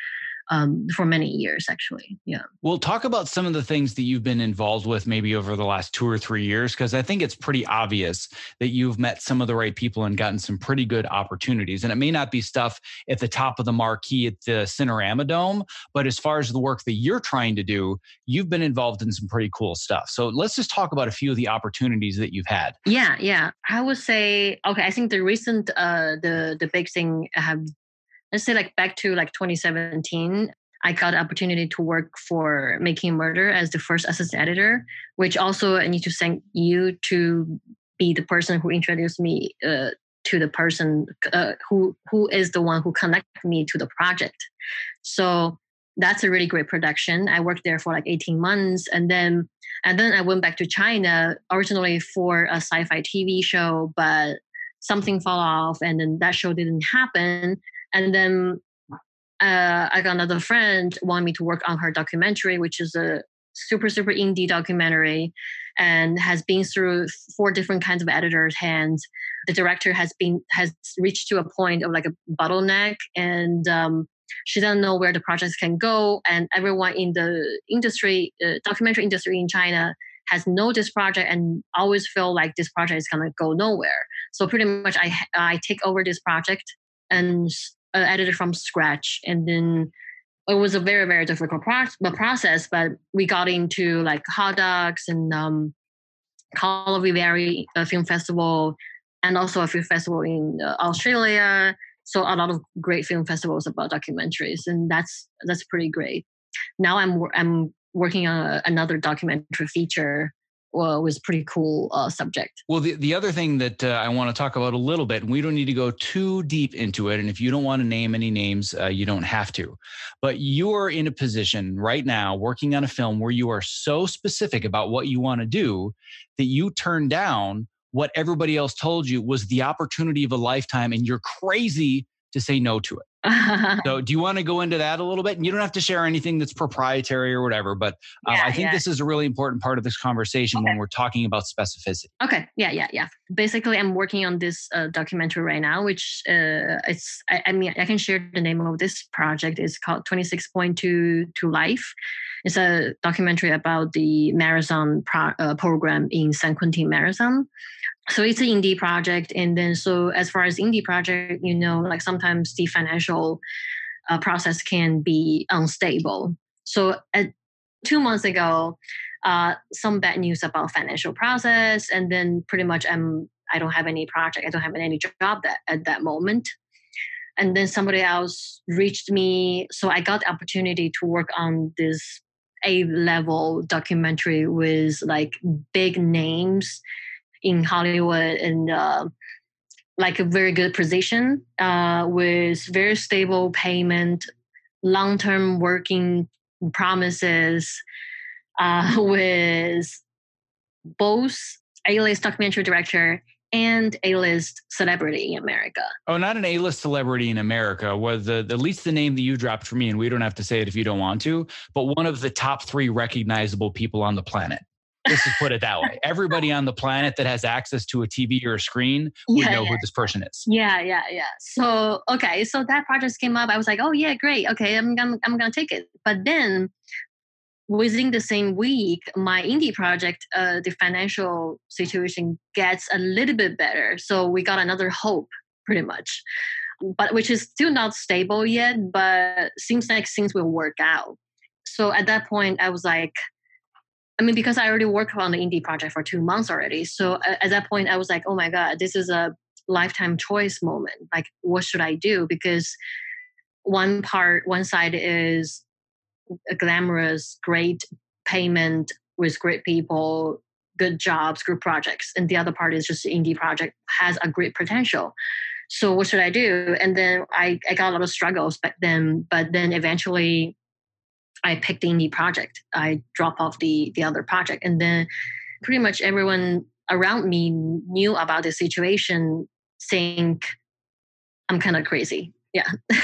um, for many years, actually. Yeah. We'll talk about some of the things that you've been involved with maybe over the last two or three years, because I think it's pretty obvious that you've met some of the right people and gotten some pretty good opportunities. And it may not be stuff at the top of the marquee at the Cinerama Dome, but as far as the work that you're trying to do, you've been involved in some pretty cool stuff. So let's just talk about a few of the opportunities that you've had. Yeah, yeah. I would say, okay, I think the recent, uh, the the big thing I have let's say like back to like 2017 I got the opportunity to work for Making Murder as the first assistant editor, which also I need to thank you to be the person who introduced me uh, to the person uh, who who is the one who connected me to the project. So that's a really great production. I worked there for like 18 months and then and then I went back to China originally for a sci-fi TV show, but something fell off and then that show didn't happen. And then uh, I got another friend want me to work on her documentary, which is a super super indie documentary and has been through four different kinds of editors hands the director has been has reached to a point of like a bottleneck and um, she doesn't know where the projects can go and everyone in the industry uh, documentary industry in china has know this project and always feel like this project is to go nowhere. So pretty much i i take over this project and uh, edit it from scratch. And then it was a very very difficult pro- process but we got into like Hot Docs and um Karlovy Vary uh, Film Festival and also a film festival in uh, Australia. So a lot of great film festivals about documentaries and that's that's pretty great. Now i'm i'm working on another documentary feature well, was pretty cool uh, subject. Well, the, the other thing that uh, I want to talk about a little bit, and we don't need to go too deep into it. And if you don't want to name any names, uh, you don't have to. But you are in a position right now working on a film where you are so specific about what you want to do that you turn down what everybody else told you was the opportunity of a lifetime and you're crazy to say no to it. So, [LAUGHS] do you want to go into that a little bit? And you don't have to share anything that's proprietary or whatever, but yeah, I think yeah. this is a really important part of this conversation okay. when we're talking about specificity. Okay. Yeah. Yeah. Yeah. Basically, I'm working on this uh, documentary right now, which uh, it's, I, I, mean, I can share the name of this project. It's called 26.2 to Life. It's a documentary about the marathon pro- uh, program in San Quentin Marathon so it's an indie project and then so as far as indie project you know like sometimes the financial uh, process can be unstable. So at, two months ago uh, some bad news about financial process and then pretty much i'm i don't have any project i don't have any job that at that moment. And then somebody else reached me so i got the opportunity to work on this a level documentary with like big names in Hollywood and uh, like a very good position uh, with very stable payment, long term working promises, uh, [LAUGHS] with both A list documentary director and A-list celebrity in America. Oh, not an A-list celebrity in America. Was the at least the name that you dropped for me, and we don't have to say it if you don't want to, but one of the top three recognizable people on the planet. Let's just put it that way. Everybody on the planet that has access to a TV or a screen would yeah, know yeah. who this person is. Yeah, yeah, yeah. So okay, so that project came up. I was like, oh yeah, great. Okay, I'm gonna I'm gonna take it. But then within the same week, my indie project, uh, the financial situation gets a little bit better. So we got another hope, pretty much. But which is still not stable yet, but seems like things will work out. So at that point, I was like, I mean, because I already worked on the indie project for two months already. So at that point, I was like, oh my God, this is a lifetime choice moment. Like, what should I do? Because one part, one side is a glamorous, great payment with great people, good jobs, good projects. And the other part is just indie project has a great potential. So what should I do? And then I, I got a lot of struggles back then, but then eventually I picked the indie project. I drop off the the other project, and then pretty much everyone around me knew about the situation. Think I'm kind of crazy. Yeah. [LAUGHS]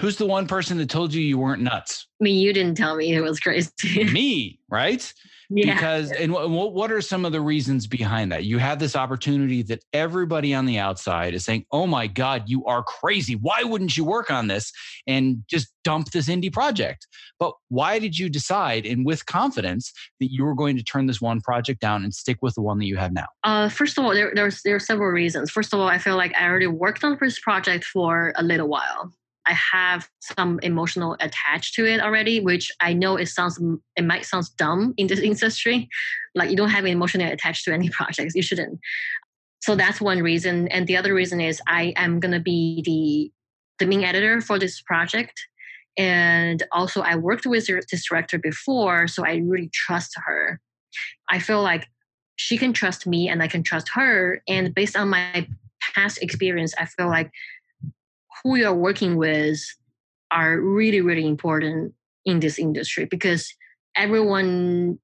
Who's the one person that told you you weren't nuts? I mean, you didn't tell me it was crazy. [LAUGHS] me, right? Yeah. Because, and what, what are some of the reasons behind that? You have this opportunity that everybody on the outside is saying, oh my God, you are crazy. Why wouldn't you work on this and just dump this indie project? But why did you decide, and with confidence, that you were going to turn this one project down and stick with the one that you have now? Uh, first of all, there, there's, there are several reasons. First of all, I feel like I already worked on this project for a little while. I have some emotional attached to it already, which I know it sounds it might sound dumb in this [LAUGHS] industry. Like you don't have emotionally attached to any [LAUGHS] projects. You shouldn't. So that's one reason. And the other reason is I am gonna be the the main editor for this project. And also, I worked with this director before, so I really trust her. I feel like she can trust me and I can trust her. And based on my past experience, I feel like who you're working with are really, really important in this industry because everyone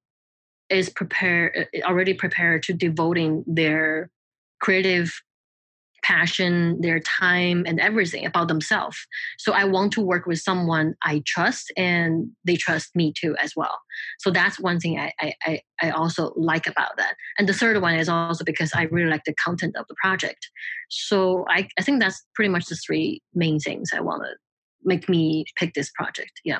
is prepared uh, already prepared to devoting their creative passion, their time, and everything about themselves. So I want to work with someone I trust and they trust me too as well. So that's one thing I, I, I also like about that. And the third one is also because I really like the content of the project. So I, I think that's pretty much the three main things I want to make me pick this project. Yeah.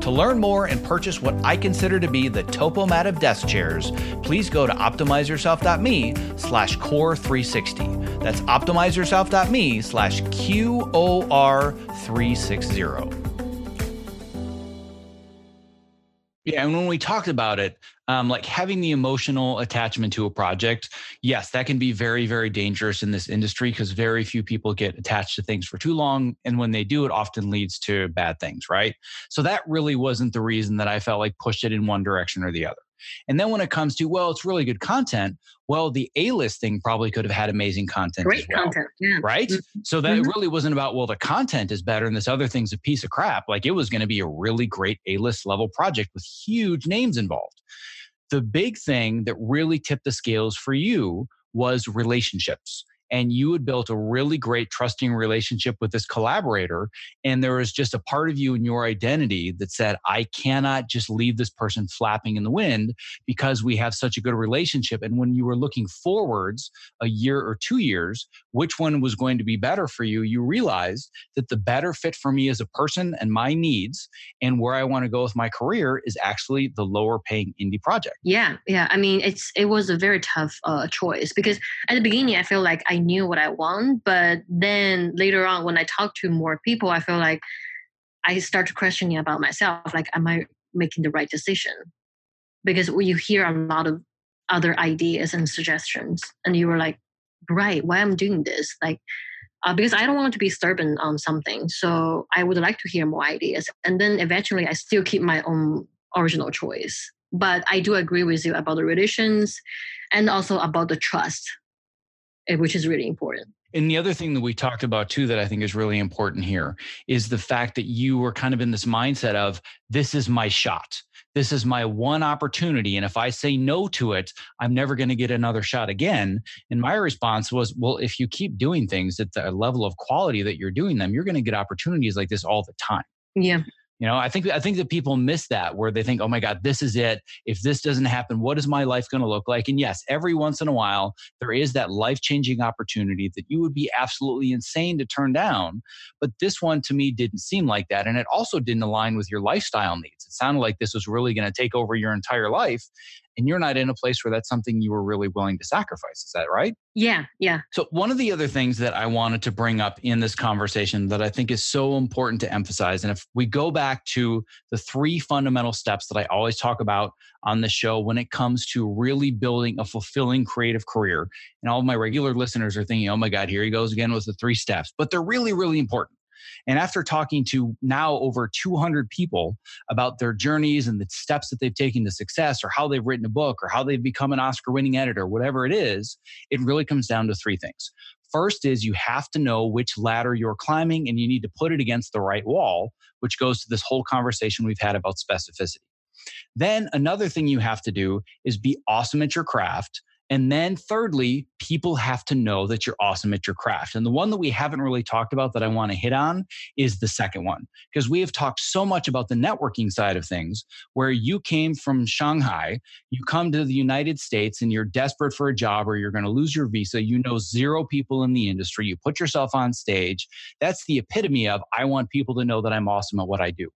To learn more and purchase what I consider to be the Topomat of desk chairs, please go to optimizeyourself.me slash QOR360. That's optimizeyourself.me slash QOR360. Yeah, and when we talked about it, um, like having the emotional attachment to a project, yes, that can be very, very dangerous in this industry because very few people get attached to things for too long. And when they do, it often leads to bad things, right? So that really wasn't the reason that I felt like pushed it in one direction or the other. And then when it comes to, well, it's really good content, well, the A list thing probably could have had amazing content. Great well, content. Yeah. Right. Mm-hmm. So that mm-hmm. really wasn't about, well, the content is better and this other thing's a piece of crap. Like it was going to be a really great A list level project with huge names involved. The big thing that really tipped the scales for you was relationships and you had built a really great trusting relationship with this collaborator and there was just a part of you in your identity that said i cannot just leave this person flapping in the wind because we have such a good relationship. And when you were looking forwards a year or two years which one was going to be better for you you realized that the better fit for me as a person and my needs and where i want to go with my career is actually the lower paying indie project. Yeah yeah i mean it's it was a very tough uh, choice because at the beginning i feel like i knew what I want. But then later on, when I talk to more people, I feel like I start questioning about myself. Like, am I making the right decision? Because you hear a lot of other ideas and suggestions, and you were like, right, why I'm doing this? Like, uh, because I don't want to be stubborn on something. So I would like to hear more ideas. And then eventually, I still keep my own original choice. But I do agree with you about the relations and also about the trust Eh, which is really important. And the other thing that we talked about too that I think is really important here is the fact that you were kind of in this mindset of this is my shot. This is my one opportunity. And if I say no to it, I'm never going to get another shot again. And my response was, well, if you keep doing things at the level of quality that you're doing them, you're going to get opportunities like this all the time. Yeah. You know, I think I think that people miss that where they think, "Oh my God, this is it. If this doesn't happen, what is my life going to look like?" And yes, every once in a while, there is that life-changing opportunity that you would be absolutely insane to turn down. But this one, to me, didn't seem like that, and it also didn't align with your lifestyle needs. It sounded like this was really going to take over your entire life, and you're not in a place where that's something you were really willing to sacrifice. Is that right? Yeah, yeah. So, one of the other things that I wanted to bring up in this conversation that I think is so important to emphasize, and if we go back to the three fundamental steps that I always talk about on the show when it comes to really building a fulfilling creative career, and all of my regular listeners are thinking, oh my God, here he goes again with the three steps, but they're really, really important. And after talking to now over 200 people about their journeys and the steps that they've taken to success, or how they've written a book, or how they've become an Oscar winning editor, whatever it is, it really comes down to three things. First is you have to know which ladder you're climbing and you need to put it against the right wall, which goes to this whole conversation we've had about specificity. Then another thing you have to do is be awesome at your craft and then thirdly, people have to know that you're awesome at your craft. And the one that we haven't really talked about that I want to hit on is the second one, because we have talked so much about the networking side of things, where you came from Shanghai, you come to the United States and you're desperate for a job or you're going to lose your visa. You know zero people in the industry. You put yourself on stage. That's the epitome of I want people to know that I'm awesome at what I do.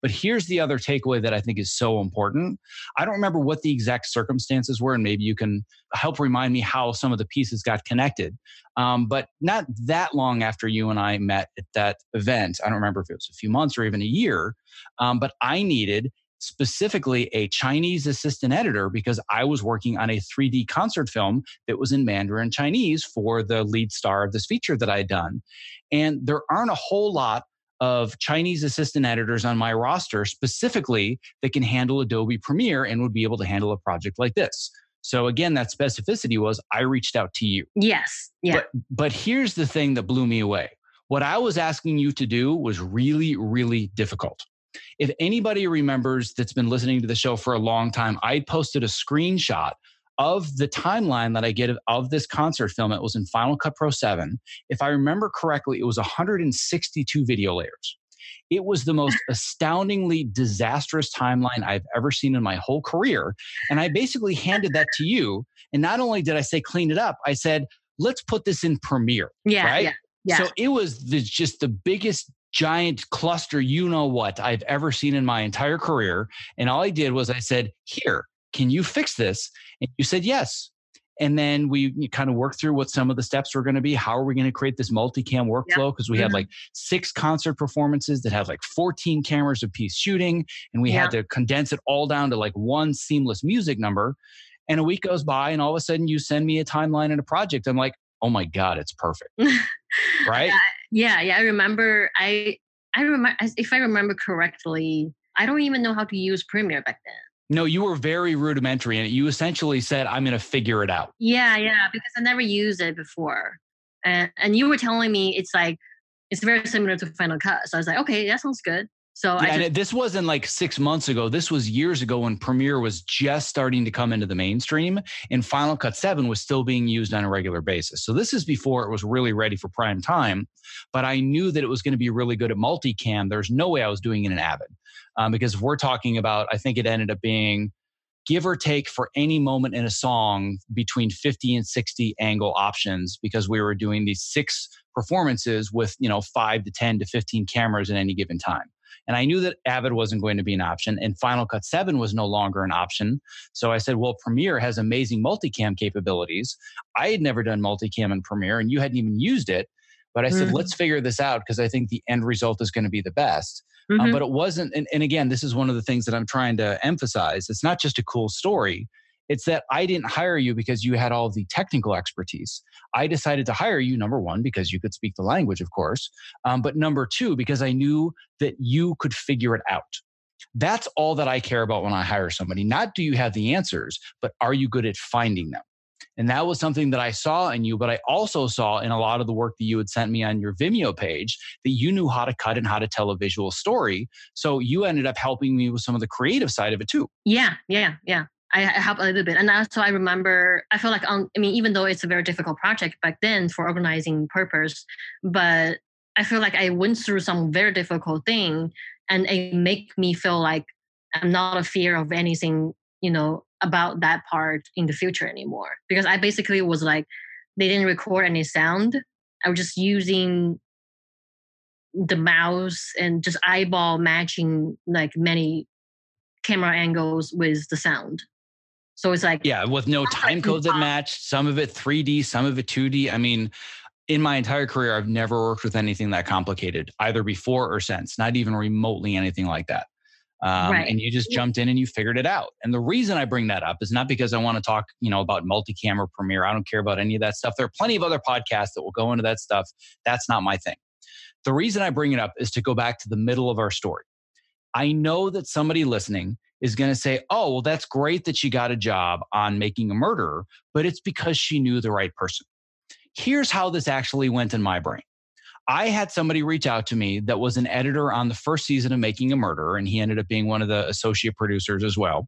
But here's the other takeaway that I think is so important. I don't remember what the exact circumstances were, and maybe you can help remind me how some of the pieces got connected. Um, but not that long after you and I met at that event, I don't remember if it was a few months or even a year, um, but I needed specifically a Chinese assistant editor because I was working on a 3D concert film that was in Mandarin Chinese for the lead star of this feature that I had done. And there aren't a whole lot of Chinese assistant editors on my roster specifically that can handle Adobe Premiere and would be able to handle a project like this. So again, that specificity was I reached out to you. Yes. Yeah. But, but here's the thing that blew me away. What I was asking you to do was really, really difficult. If anybody remembers that's been listening to the show for a long time, I posted a screenshot of the timeline that I get of, of, this concert film, it was in Final Cut Pro 7. If I remember correctly, it was 162 video layers. It was the most astoundingly disastrous timeline I've ever seen in my whole career. And I basically handed that to you. And not only did I say clean it up, I said, let's put this in Premiere. Yeah. Right. Yeah, yeah. So it was the, just the biggest giant cluster, you know what, I've ever seen in my entire career. And all I did was I said, here, can you fix this? And you said yes. And then we kind of worked through what some of the steps were going to be. How are we going to create this multicam workflow? Because we mm-hmm. had like six concert performances that had like 14 cameras a piece shooting, and we yeah. had to condense it all down to like one seamless music number. And a week goes by, and all of a sudden you send me a timeline and a project. I'm like, oh my God, it's perfect. [LAUGHS] right? Yeah, yeah. I remember I I remember if I remember correctly, I don't even know how to use Premiere back then. No, you were very rudimentary and you essentially said, I'm going to figure it out. Yeah, yeah, because I never used it before. And, and you were telling me it's like, it's very similar to Final Cut. So I was like, okay, that sounds good. So yeah, just, and this wasn't like six months ago. This was years ago when Premiere was just starting to come into the mainstream, and Final Cut 7 was still being used on a regular basis. So this is before it was really ready for prime time. But I knew that it was going to be really good at multicam. There's no way I was doing it in Avid um, because we're talking about, I think it ended up being give or take for any moment in a song between 50 and 60 angle options because we were doing these six performances with, you know, five to 10 to 15 cameras at any given time. And I knew that Avid wasn't going to be an option and Final Cut 7 was no longer an option. So I said, well, Premiere has amazing multicam capabilities. I had never done multicam in Premiere and you hadn't even used it. But I said, mm-hmm. let's figure this out because I think the end result is going to be the best. Um, mm-hmm. Um, but it wasn't. And, and again, this is one of the things that I'm trying to emphasize. It's not just a cool story. It's that I didn't hire you because you had all the technical expertise. I decided to hire you, number one, because you could speak the language, of course. Um, but number two, because I knew that you could figure it out. That's all that I care about when I hire somebody. Not do you have the answers, but are you good at finding them? And that was something that I saw in you, but I also saw in a lot of the work that you had sent me on your Vimeo page that you knew how to cut and how to tell a visual story. So you ended up helping me with some of the creative side of it too. Yeah, yeah, yeah. I helped a little bit. And also I remember, I feel like, um, I mean, even though it's a very difficult project back then for organizing purpose, but I feel like I went through some very difficult thing and it make me feel like I'm not a fear of anything, you know, about that part in the future anymore because I basically was like they didn't record any sound. I was just using the mouse and just eyeball matching like many camera angles with the sound. So it's like yeah, with no time codes that match. Some of it 3D, some of it 2D. I mean, in my entire career, I've never worked with anything that complicated, either before or since. Not even remotely anything like that. Um, right. and you just jumped in and you figured it out. And the reason I bring that up is not because I want to talk, you know, about multi-camera Premiere. I don't care about any of that stuff. There are plenty of other podcasts that will go into that stuff. That's not my thing. The reason I bring it up is to go back to the middle of our story. I know that somebody listening is going to say, oh, well, that's great that she got a job on making a murderer, but it's because she knew the right person. Here's how this actually went in my brain. I had somebody reach out to me that was an editor on the first season of Making a Murderer, and he ended up being one of the associate producers as well.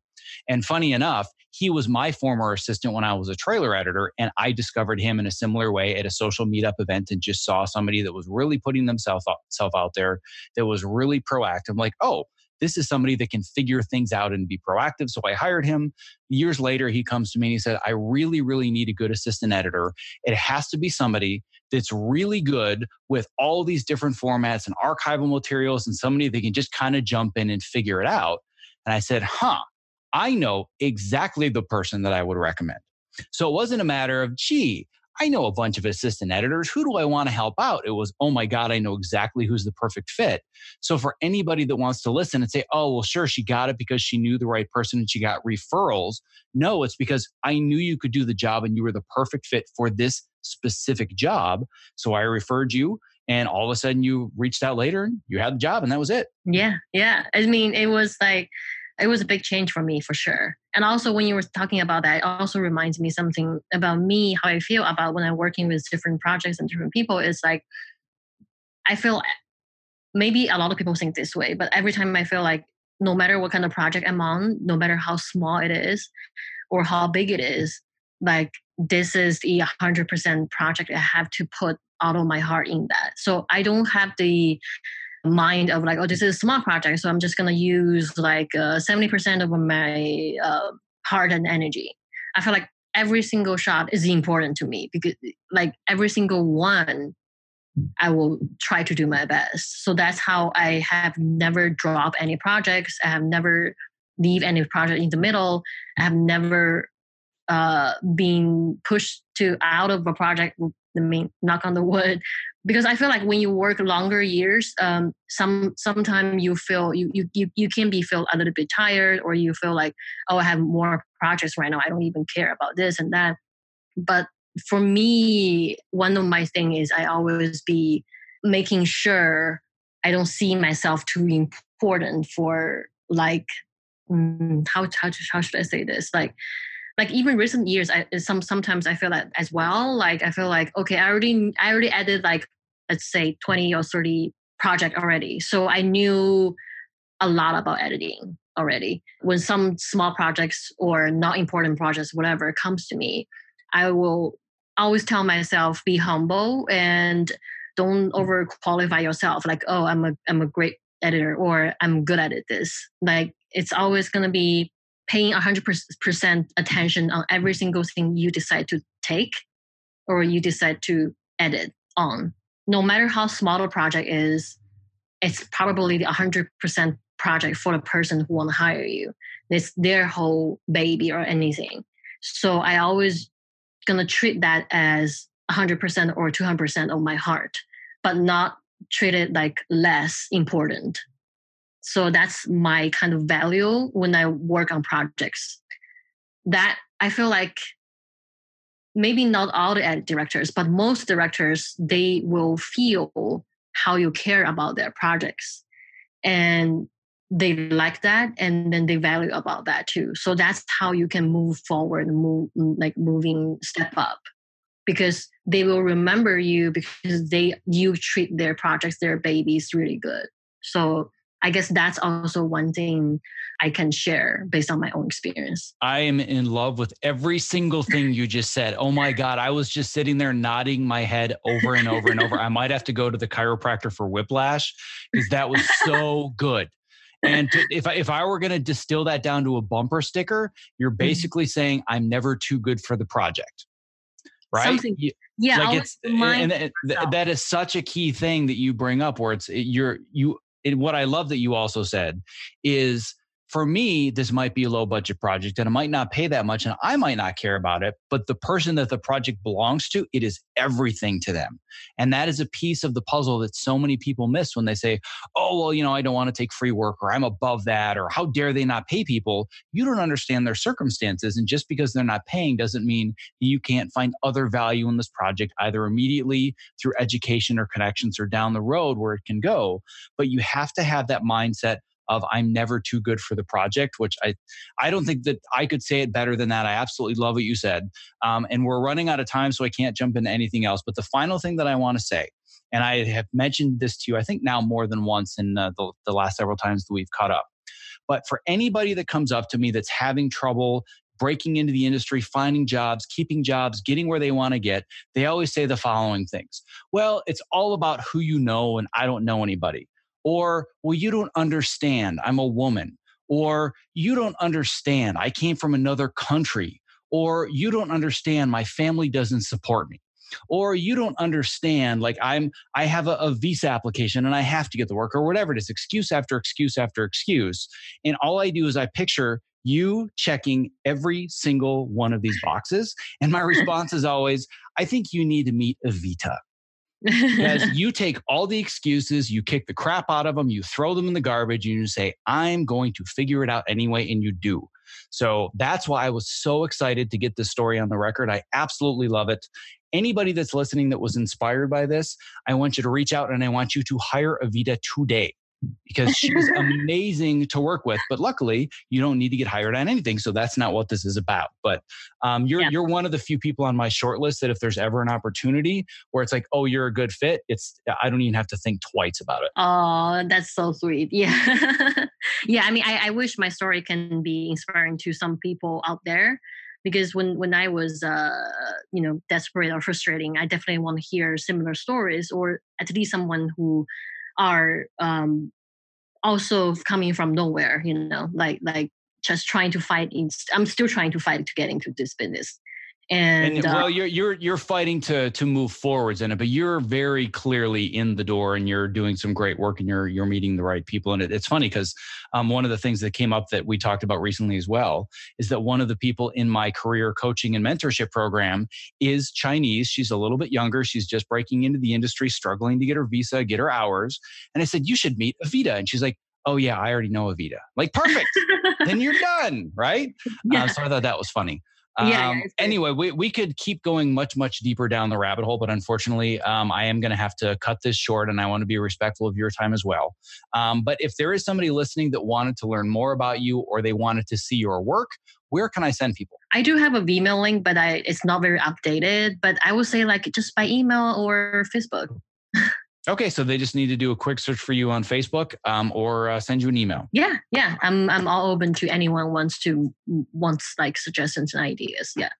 And funny enough, he was my former assistant when I was a trailer editor, and I discovered him in a similar way at a social meetup event and just saw somebody that was really putting themselves out there, that was really proactive. Like, oh, this is somebody that can figure things out and be proactive. So I hired him. Years later, he comes to me and he said, I really, really need a good assistant editor. It has to be somebody that's really good with all these different formats and archival materials and somebody that can just kind of jump in and figure it out. And I said, huh, I know exactly the person that I would recommend. So it wasn't a matter of, gee, I know a bunch of assistant editors. Who do I want to help out? It was, oh my God, I know exactly who's the perfect fit. So for anybody that wants to listen and say, oh, well, sure, she got it because she knew the right person and she got referrals. No, it's because I knew you could do the job and you were the perfect fit for this specific job. So I referred you and all of a sudden you reached out later and you had the job and that was it. Yeah. Yeah. I mean, it was like, it was a big change for me for sure. And also when you were talking about that, it also reminds me something about me, how I feel about when I'm working with different projects and different people. Is like I feel maybe a lot of people think this way, but every time I feel like no matter what kind of project I'm on, no matter how small it is or how big it is, like this is the 100% project I have to put all of my heart in that. So I don't have the mind of like, oh, this is a small project, so I'm just gonna use like uh, seventy uh, percent of my uh, heart and energy. I feel like every single shot is important to me because like every single one I will try to do my best. So that's how I have never dropped any projects. I have never leave any project in the middle. I have never uh, been pushed to out of a project. I mean, knock on the wood, [LAUGHS] because I feel like when you work longer years, um, some sometimes you feel you, you you you can be feel a little bit tired, or you feel like oh I have more projects right now. I don't even care about this and that. But for me, one of my thing is I always be making sure I don't see myself too important for like mm, how how how should I say this like like even recent years I uh, some sometimes I feel that as well like I feel like okay I already I already added like let's say 20 or 30 project already. So I knew a lot about editing already. When some small projects or not important projects, whatever comes to me, I will always tell myself be humble and don't over qualify yourself like oh i'm a i'm a great editor or i'm good at it this like it's always going to be paying 100% attention on every single thing you decide to take or you decide to edit on no matter how small the project is, it's probably the 100% project for the person who want to hire you. It's their whole baby or anything. So I always gonna treat that as 100% or 200% of my heart, but not treat it like less important. So that's my kind of value when I work on projects. That I feel like maybe not all the directors, but most directors, they will feel how you care about their projects. And they like that and then they value about that too. So that's how you can move forward, move like moving step up. Because they will remember you because they you treat their projects, their babies really good. So I guess that's also one thing I can share based on my own experience. I am in love with every single thing you just said. Oh my God. I was just sitting there nodding my head over and over and over. I might have to go to the chiropractor for whiplash because that was so [LAUGHS] good. And to, if I, if I were going to distill that down to a bumper sticker, you're mm-hmm. basically saying I'm never too good for the project. Right? Something, yeah, like it's, and, and that is such a key thing that you bring up where it's you're you it, what I love that you also said is for me, this might be a low budget project and it might not pay that much and I might not care about it. But the person that the project belongs to, it is everything to them. And that is a piece of the puzzle that so many people miss when they say, oh, well, you know, I don't want to take free work or I'm above that or how dare they not pay people. You don't understand their circumstances. And just because they're not paying doesn't mean you can't find other value in this project, either immediately through education or connections or down the road where it can go. But you have to have that mindset of I'm never too good for the project, which I I don't think that I could say it better than that. I absolutely love what you said. Um, and we're running out of time, so I can't jump into anything else. But the final thing that I want to say, and I have mentioned this to you, I think now more than once in uh, the, the last several times that we've caught up. But for anybody that comes up to me that's having trouble breaking into the industry, finding jobs, keeping jobs, getting where they want to get, they always say the following things. Well, it's all about who you know, and I don't know anybody. Or, well, you don't understand. I'm a woman. Or, you don't understand. I came from another country. Or, you don't understand. My family doesn't support me or you don't understand like i'm i have a, a, visa application and i have to get the work or whatever it is excuse after excuse after excuse and all i do is i picture you checking every single one of these boxes and my [LAUGHS] response is always i think you need to meet Avita because [LAUGHS] you take all the excuses, you kick the crap out of them, you throw them in the garbage, and you say, I'm going to figure it out anyway. And you do. So that's why I was so excited to get this story on the record. I absolutely love it. Anybody that's listening that was inspired by this, I want you to reach out and I want you to hire Avita today because she's [LAUGHS] amazing to work with. But luckily, you don't need to get hired on anything, so that's not what this is about. But um, you're yeah. you're one of the few people on my short list that if there's ever an opportunity where it's like, oh, you're a good fit, it's I don't even have to think twice about it. Oh, that's so sweet. Yeah, [LAUGHS] yeah. I mean, I, I wish my story can be inspiring to some people out there because when when I was uh, you know desperate or frustrating, I definitely want to hear similar stories or at least someone who are um, also coming from nowhere you know like like just trying to fight in, i'm still trying to fight to get into this business and, and, well, uh, you're you're you're fighting to to move forwards in it, but you're very clearly in the door, and you're doing some great work, and you're you're meeting the right people. And it, it's funny because um, one of the things that came up that we talked about recently as well is that one of the people in my career coaching and mentorship program is Chinese. She's a little bit younger. She's just breaking into the industry, struggling to get her visa, get her hours. And I said, you should meet avita and she's like, oh yeah, I already know avita Like perfect, then you're [LAUGHS] done, right? Yeah. Uh, so I thought that was funny. Um, yeah, anyway, we, we could keep going much, much deeper down the rabbit hole, but unfortunately, um, I am going to have to cut this short and I want to be respectful of your time as well. Um, but if there is somebody listening that wanted to learn more about you or they wanted to see your work, where can I send people? I do have a Vimeo link, but I, it's not very updated. But I would say like just by email or Facebook. Okay, so they just need to do a quick search for you on Facebook um, or uh, send you an email. Yeah, yeah, I'm I'm all open to anyone wants to wants like suggestions and ideas. Yeah,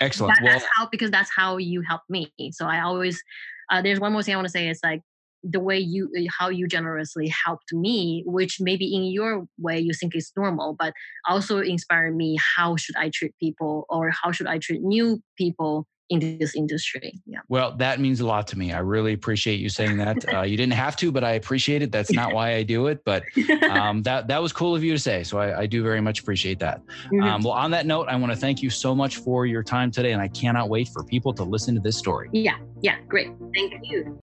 excellent. That, well, that's how because that's how you help me. So I always uh, there's one more thing I want to say is like the way you uh, how you generously helped me, which maybe in your way you think is normal, but also inspired me. How should I treat people or how should I treat new people in this industry. Yeah. Well, that means a lot to me. I really appreciate you saying that. [LAUGHS] Uh, you didn't have to, but I appreciate it. That's not why I do it, but [LAUGHS] um, that that was cool of you to say. So I, I do very much appreciate that. Mm-hmm. Um, well, on that note, I want to thank you so much for your time today, and I cannot wait for people to listen to this story. Yeah. Yeah. Great. Thank you.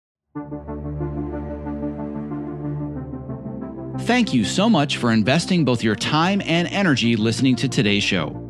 Thank you so much for investing both your time and energy listening to today's show.